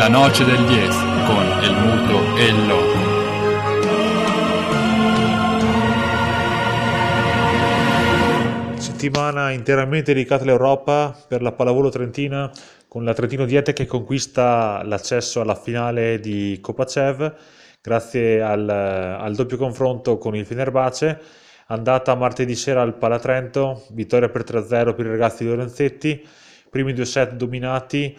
La noce del 10 con el muto e il loco. Settimana interamente dedicata all'Europa per la pallavolo trentina con la Trentino Diete che conquista l'accesso alla finale di Coppa CEV grazie al, al doppio confronto con il Fenerbahce andata martedì sera al Palatrento, vittoria per 3-0 per i ragazzi di Lorenzetti, primi due set dominati,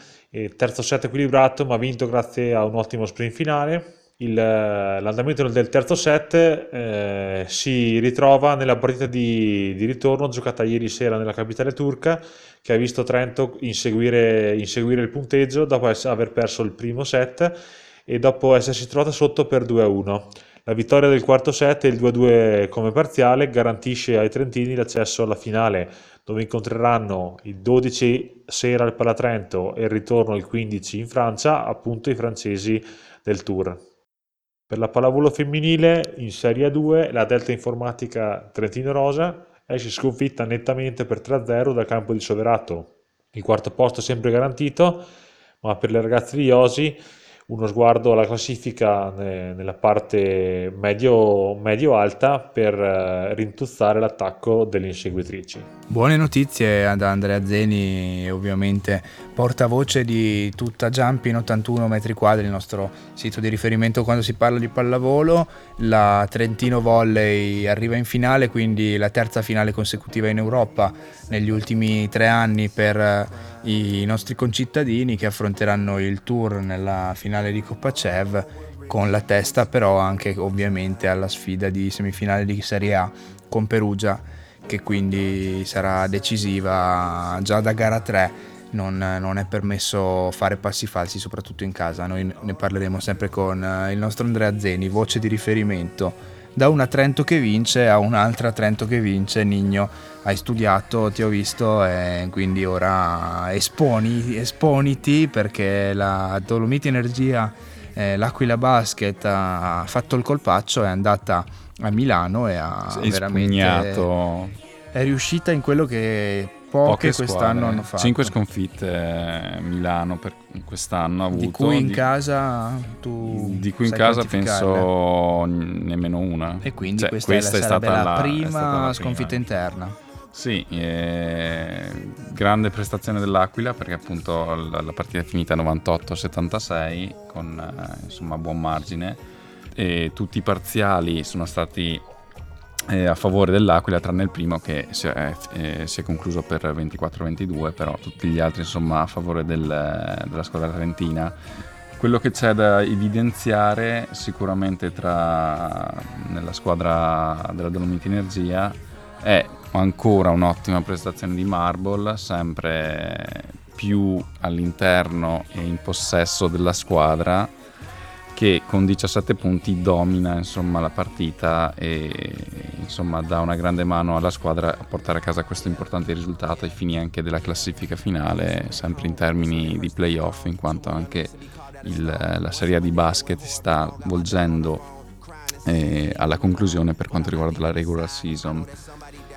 terzo set equilibrato ma vinto grazie a un ottimo sprint finale. Il, l'andamento del terzo set eh, si ritrova nella partita di, di, ritorno giocata ieri sera nella capitale turca che ha visto Trento inseguire, inseguire il punteggio dopo aver perso il primo set e dopo essersi trovata sotto per 2-1. La vittoria del quarto set e il 2-2 come parziale garantisce ai trentini l'accesso alla finale, dove incontreranno il 12 sera al Palatrento e il ritorno il 15 in Francia, appunto i francesi del Tour. Per la pallavolo femminile in Serie 2 la Delta Informatica Trentino Rosa esce sconfitta nettamente per 3-0 dal campo di Soverato. Il quarto posto sempre garantito, ma per le ragazze di Iosi uno sguardo alla classifica nella parte medio-alta per eh, rintuzzare l'attacco delle inseguitrici. Buone notizie ad Andrea Zeni, ovviamente portavoce di tutta Jumping 81 metri quadri, il nostro sito di riferimento quando si parla di pallavolo. La Trentino Volley arriva in finale, quindi la terza finale consecutiva in Europa negli ultimi tre anni per eh, i nostri concittadini che affronteranno il tour nella finale di Coppa Cev con la testa però anche ovviamente alla sfida di semifinale di Serie A con Perugia che quindi sarà decisiva già da gara 3 non, non, è permesso fare passi falsi soprattutto in casa noi ne parleremo sempre con eh, il nostro Andrea Zeni voce di riferimento da una Trento che vince a un'altra Trento che vince. Nigno, hai studiato, ti ho visto e quindi ora esponi, esponiti perché la Dolomiti Energia, eh, l'Aquila Basket ha fatto il colpaccio, è andata a Milano e ha Sei veramente... È riuscita in quello che poche, poche quest'anno hanno fatto. 5 sconfitte eh, Milano per quest'anno ha avuto. Di cui in di, casa tu Di cui in casa penso nemmeno una. E quindi cioè, questa, questa, è, la, è stata la, la prima stata la sconfitta prima. interna. Sì, eh, grande prestazione dell'Aquila perché appunto la, la partita è finita 98-76 con eh, insomma buon margine e tutti i parziali sono stati eh, a favore dell'Aquila, tranne il primo che si è, eh, si è concluso per 24-22, però tutti gli altri insomma a favore del, della squadra trentina. Quello che c'è da evidenziare sicuramente tra, nella squadra della Dolomiti Energia è ancora un'ottima prestazione di Marble, sempre più all'interno e in possesso della squadra che con 17 punti domina insomma, la partita e insomma, dà una grande mano alla squadra a portare a casa questo importante risultato ai fini anche della classifica finale, sempre in termini di playoff, in quanto anche il, la serie di basket si sta volgendo eh, alla conclusione per quanto riguarda la regular season.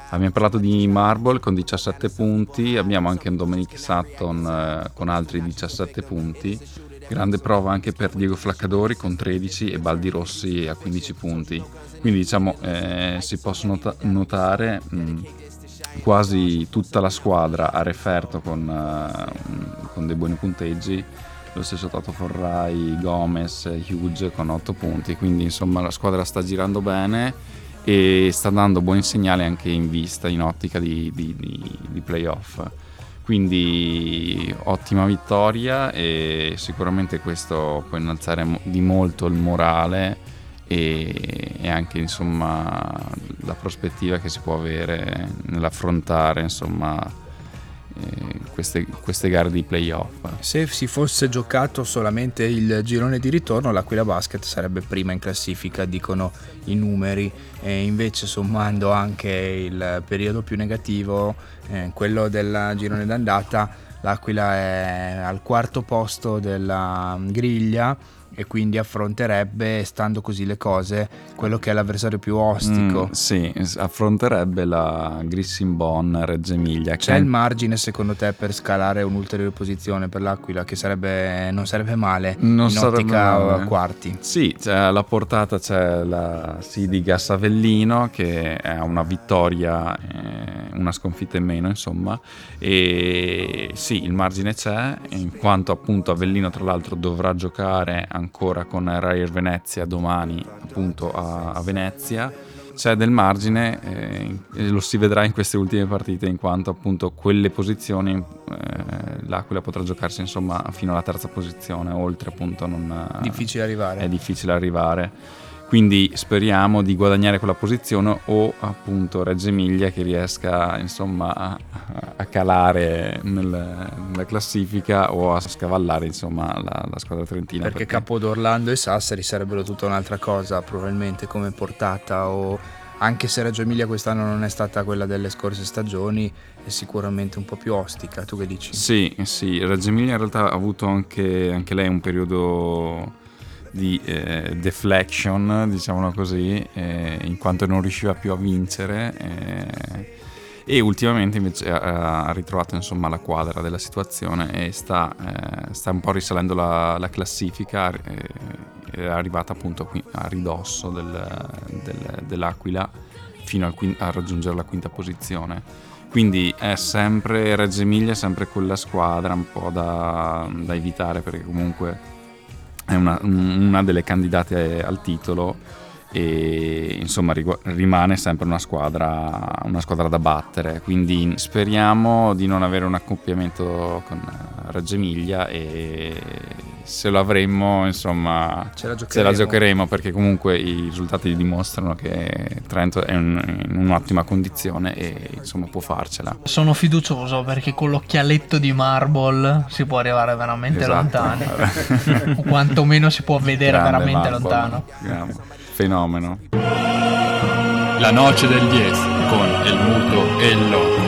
Abbiamo parlato di Marble con 17 punti, abbiamo anche un Dominic Sutton eh, con altri 17 punti grande prova anche per Diego Flaccadori con 13 e Baldi Rossi a 15 punti. Quindi diciamo eh, si possono notare mh, quasi tutta la squadra a referto con, uh, con dei buoni punteggi. Lo stesso Toto Forrai, Gomez, Hughes con 8 punti. Quindi insomma la squadra sta girando bene e sta dando buoni segnali anche in vista, in ottica di, di, di, di playoff. Quindi ottima vittoria e sicuramente questo può innalzare di molto il morale e, e anche insomma, la prospettiva che si può avere nell'affrontare insomma, queste, queste, gare di playoff. Se si fosse giocato solamente il girone di ritorno, l'Aquila Basket sarebbe prima in classifica, dicono i numeri, e invece sommando anche il periodo più negativo, eh, quello del girone d'andata, l'Aquila è al quarto posto della griglia e quindi affronterebbe, stando così le cose, quello che è l'avversario più ostico. Mm, sì, affronterebbe la Grissinbon Reggio Emilia. C'è il margine secondo te per scalare un'ulteriore posizione per l'Aquila che sarebbe, non sarebbe male non in ottica male. quarti? Sì, alla portata c'è la Sidigas Avellino che ha una vittoria, eh, una sconfitta in meno insomma e sì, il margine c'è in quanto appunto Avellino tra l'altro dovrà giocare ancora con Rair Venezia domani appunto a, a Venezia. C'è del margine eh, e lo si vedrà in queste ultime partite in quanto appunto quelle posizioni eh, l'Aquila potrà giocarsi insomma fino alla terza posizione oltre appunto non difficile arrivare. è difficile arrivare quindi speriamo di guadagnare quella posizione o appunto Reggio Emilia che riesca insomma a, a calare nel, nella classifica o a scavallare insomma la, la squadra trentina perché, perché Capodorlando e Sassari sarebbero tutta un'altra cosa probabilmente come portata o anche se Reggio Emilia quest'anno non è stata quella delle scorse stagioni, è sicuramente un po' più ostica. Tu che dici? Sì, sì, Reggio Emilia in realtà ha avuto anche, anche lei un periodo di eh, deflection, diciamolo così, eh, in quanto non riusciva più a vincere. Eh, e ultimamente invece ha, ritrovato insomma, la quadra della situazione e sta, eh, sta un po' risalendo la, la classifica, eh, è arrivata appunto qui, a ridosso del, del, dell'Aquila fino quin- a raggiungere la quinta posizione. Quindi è sempre Reggio Emilia, sempre quella squadra un po' da, da evitare perché comunque è una, una delle candidate al titolo e insomma rimane sempre una squadra, una squadra, da battere. Quindi speriamo di non avere un accoppiamento con Reggio Emilia e se lo avremmo insomma ce la, ce la, giocheremo perché comunque i risultati dimostrano che Trento è un, in un'ottima condizione e insomma può farcela sono fiducioso perché con l'occhialetto di Marble si può arrivare veramente esatto. lontano o quantomeno si può vedere Grande veramente Marble. lontano Grande fenomeno. La noce del 10 con el muto e il loco.